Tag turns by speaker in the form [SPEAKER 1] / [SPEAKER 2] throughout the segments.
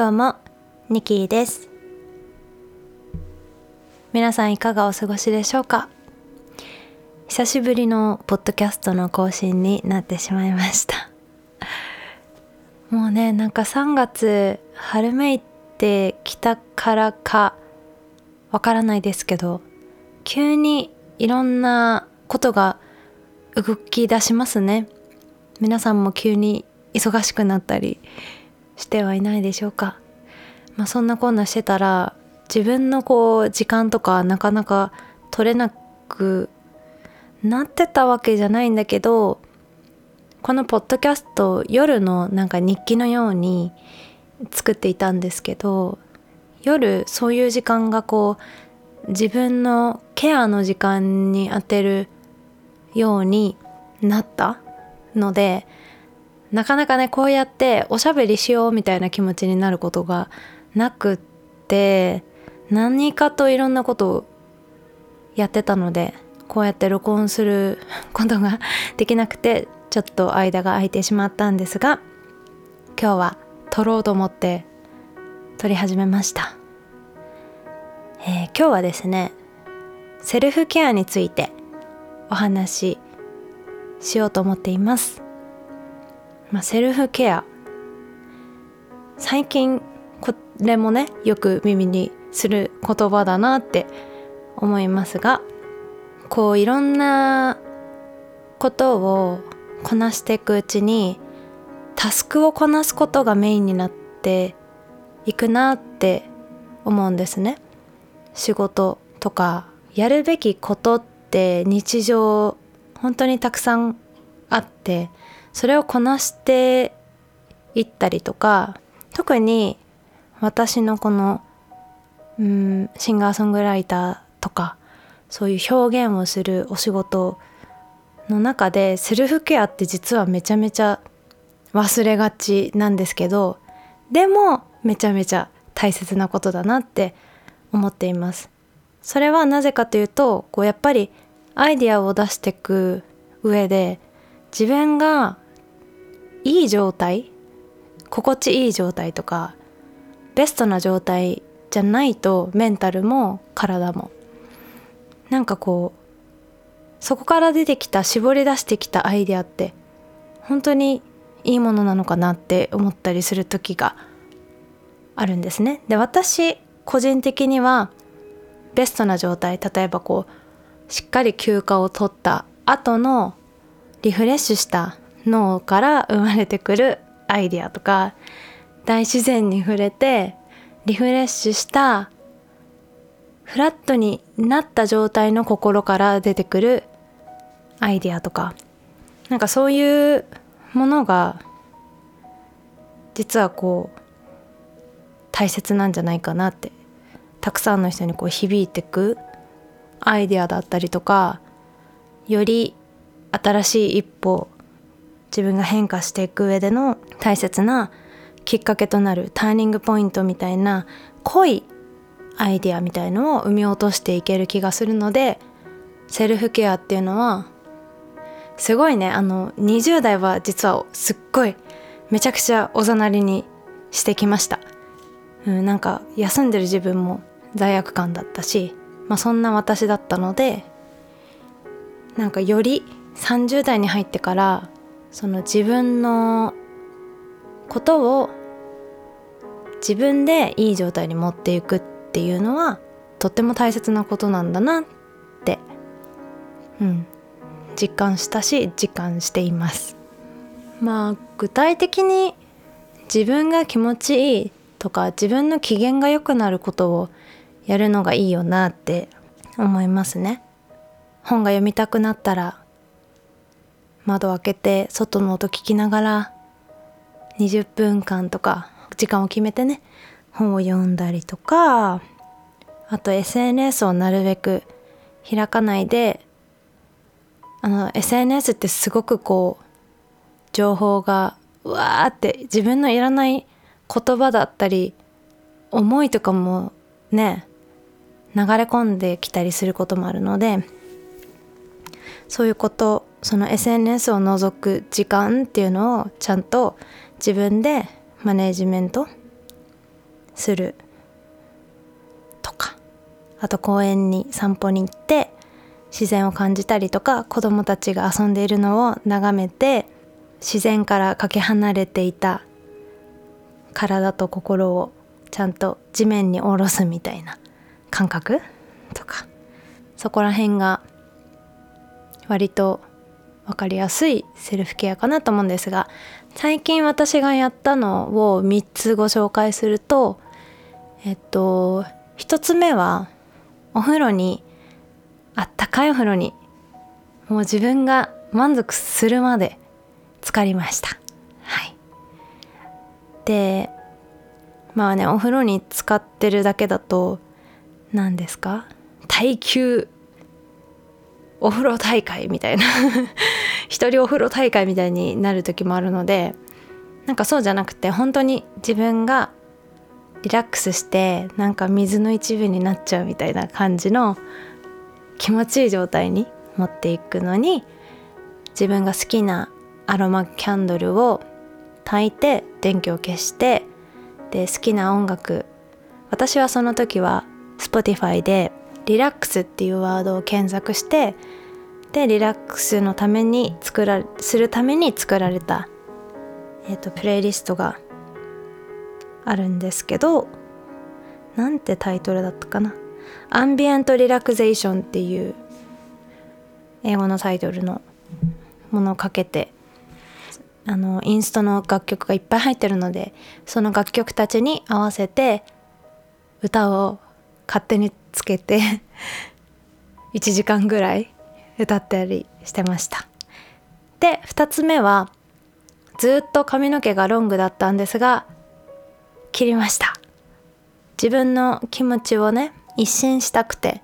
[SPEAKER 1] どうも、ニキーです。皆さんいかがお過ごしでしょうか？久しぶりのポッドキャストの更新になってしまいました。もうね、なんか3月、春めいてきたからか、わからないですけど、急にいろんなことが動き出しますね。皆さんも急に忙しくなったりしてはいないでしょうか。まあ、そんなこんなしてたら自分のこう時間とかなかなか取れなくなってたわけじゃないんだけどこのポッドキャスト夜のなんか日記のように作っていたんですけど夜そういう時間がこう自分のケアの時間に当てるようになったのでなかなかねこうやっておしゃべりしようみたいな気持ちになることがなくって何かといろんなことをやってたのでこうやって録音することができなくてちょっと間が空いてしまったんですが今日は撮ろうと思って撮り始めました、えー今日はですねセルフケアについてお話ししようと思っています。まあ、セルフケア。最近これもねよく耳にする言葉だなって思いますがこういろんなことをこなしていくうちにタスクをこなすことがメインになっていくなって思うんですね。仕事とかやるべきことって日常本当にたくさんあってそれをこなしていったりとか特に私のこのうんシンガーソングライターとかそういう表現をするお仕事の中でセルフケアって実はめちゃめちゃ忘れがちなんですけどでもめちゃめちゃ大切なことだなって思っています。それはなぜかというとこうやっぱりアイディアを出していく上で自分がいい状態？心地いい状態とかベストな状態じゃないとメンタルも体もなんかこうそこから出てきた絞り出してきたアイデアって本当にいいものなのかなって思ったりする時があるんですね。で私個人的にはベストな状態例えばこうしっかり休暇を取った後のリフレッシュした脳から生まれてくるアイディアとか大自然に触れてリフレッシュしたフラットになった状態の心から出てくるアイディアとか。なんかそういうものが実はこう大切なんじゃないかなって。たくさんの人にこう響いてくアイディアだったりとかより新しい一歩自分が変化していく上での大切なきっかけとなるターニングポイントみたいな濃いアイデアみたいのを生み落としていける気がするのでセルフケアっていうのはすごいねあの20代は実はすっごいめちゃくちゃおざなりにしてきました、うん、なんか休んでる自分も罪悪感だったし、まあ、そんな私だったのでなんかより30代に入ってからその自分のことを自分でいい状態に持っていくっていうのはとっても大切なことなんだなってうん実感したし実感しています。まあ具体的に自分が気持ちいいとか自分の機嫌が良くなることをやるのがいいよなって思いますね。本が読みたくなったら窓を開けて外の音聞きながら20分間とか時間を決めてね本を読んだりとかあと SNS をなるべく開かないであの SNS ってすごくこう情報がうわーって自分のいらない言葉だったり思いとかもね流れ込んできたりすることもあるのでそういうことその SNS を除く時間っていうのをちゃんと自分でマネージメントするとかあと公園に散歩に行って自然を感じたりとか子供たちが遊んでいるのを眺めて自然からかけ離れていた体と心をちゃんと地面に下ろすみたいな感覚とかそこら辺が割と分かりやすいセルフケアかなと思うんですが最近私がやったのを3つご紹介するとえっと1つ目はお風呂にあったかいお風呂にもう自分が満足するまで浸かりました。はい。でまあねお風呂に浸かってるだけだと何ですか？耐久お風呂大会みたいな。一人お風呂大会みたいになる時もあるのでなんかそうじゃなくて本当に自分がリラックスしてなんか水の一部になっちゃうみたいな感じの気持ちいい状態に持っていくのに自分が好きなアロマキャンドルを焚いて電気を消してで好きな音楽。私はその時は Spotify でリラックスっていうワードを検索してでリラックスのために作らするために作られた、えーと、プレイリストがあるんですけどなんてタイトルだったかな？アンビエントリラクゼーションっていう英語のタイトルのものをかけてあのインストの楽曲がいっぱい入ってるのでその楽曲たちに合わせて歌を勝手につけて 1時間ぐらい歌ったりしてました。で2つ目はずっと髪の毛がロングだったんですが切りました。自分の気持ちをね一新したくて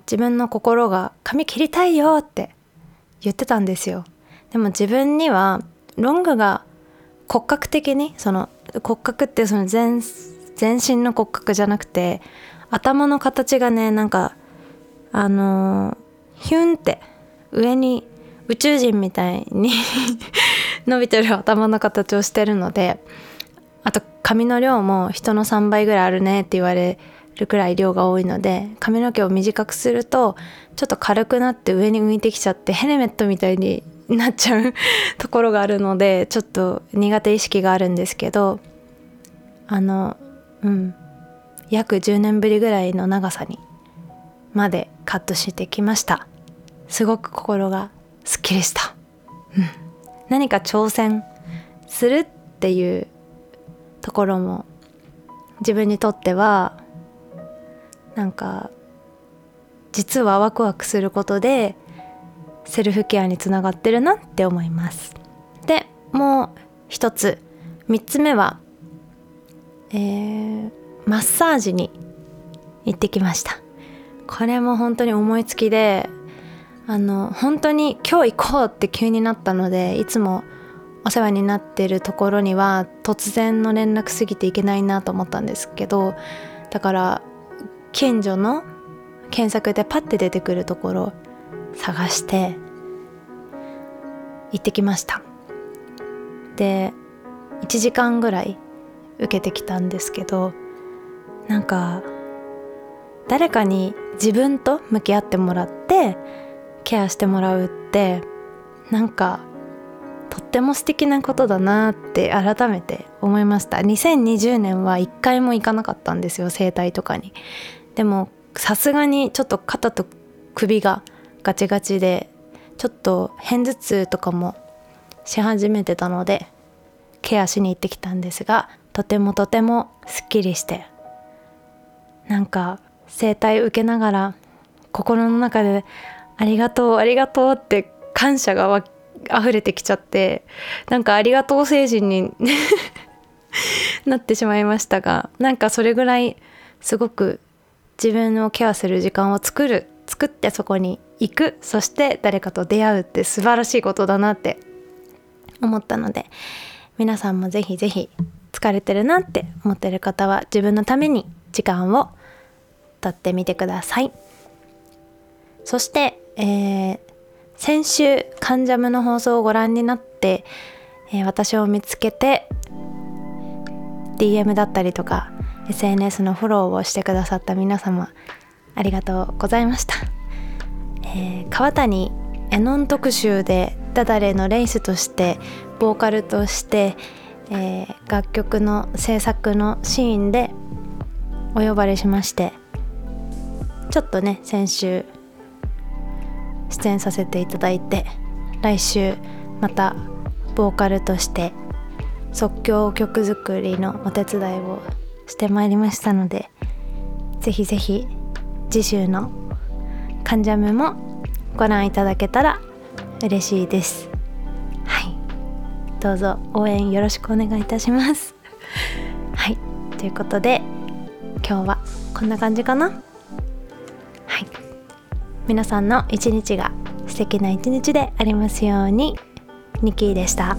[SPEAKER 1] 自分の心が髪切りたいよって言ってたんですよ。でも自分にはロングが骨格的にその骨格ってその全全身の骨格じゃなくて頭の形がねなんかあのヒュンって上に宇宙人みたいに 伸びてる頭の形をしてるのであと髪の量も人の3倍ぐらいあるねって言われるくらい量が多いので髪の毛を短くするとちょっと軽くなって上に浮いてきちゃってヘルメットみたいになっちゃう ところがあるのでちょっと苦手意識があるんですけどあのうん。約10年ぶりぐらいの長さにまでカットしてきました。すごく心がすっきりした、うん、何か挑戦するっていうところも自分にとってはなんか実はワクワクすることでセルフケアにつながってるなって思います。でもう一つ三つ目はえー、マッサージに行ってきました。これも本当に思いつきであの本当に今日行こうって急になったのでいつもお世話になってるところには突然の連絡すぎていけないなと思ったんですけどだから近所の検索でパッて出てくるところ探して行ってきました。で1時間ぐらい受けてきたんですけどなんか誰かに自分と向き合ってもらってケアしてもらうってなんかとっても素敵なことだなって改めて思いました。2020年は一回も行かなかったんですよ整体とかに。でもさすがにちょっと肩と首がガチガチでちょっと片頭痛とかもし始めてたのでケアしに行ってきたんですがとてもとてもすっきりしてなんか整体受けながら心の中で「ありがとうありがとう」って感謝がわ溢れてきちゃってなんかありがとう星人に なってしまいましたがなんかそれぐらいすごく自分をケアする時間を作る作ってそこに行くそして誰かと出会うって素晴らしいことだなって思ったので皆さんもぜひぜひ疲れてるなって思ってる方は自分のために時間をとってみてください。そして、えー、先週「カンジャム」の放送をご覧になって、えー、私を見つけて DM だったりとか SNS のフォローをしてくださった皆様ありがとうございました、えー、川谷エノン特集でダダレのレイスとしてボーカルとして、えー、楽曲の制作のシーンでお呼ばれしましてちょっとね先週出演させていただいて来週またボーカルとして即興曲作りのお手伝いをしてまいりましたのでぜひぜひ次週の「関ジャム」もご覧いただけたら嬉しいです。どうぞ応援よろしくお願いいたします。はい。ということで今日はこんな感じかな。はい。皆さんの一日が素敵な一日でありますように。ニキーでした。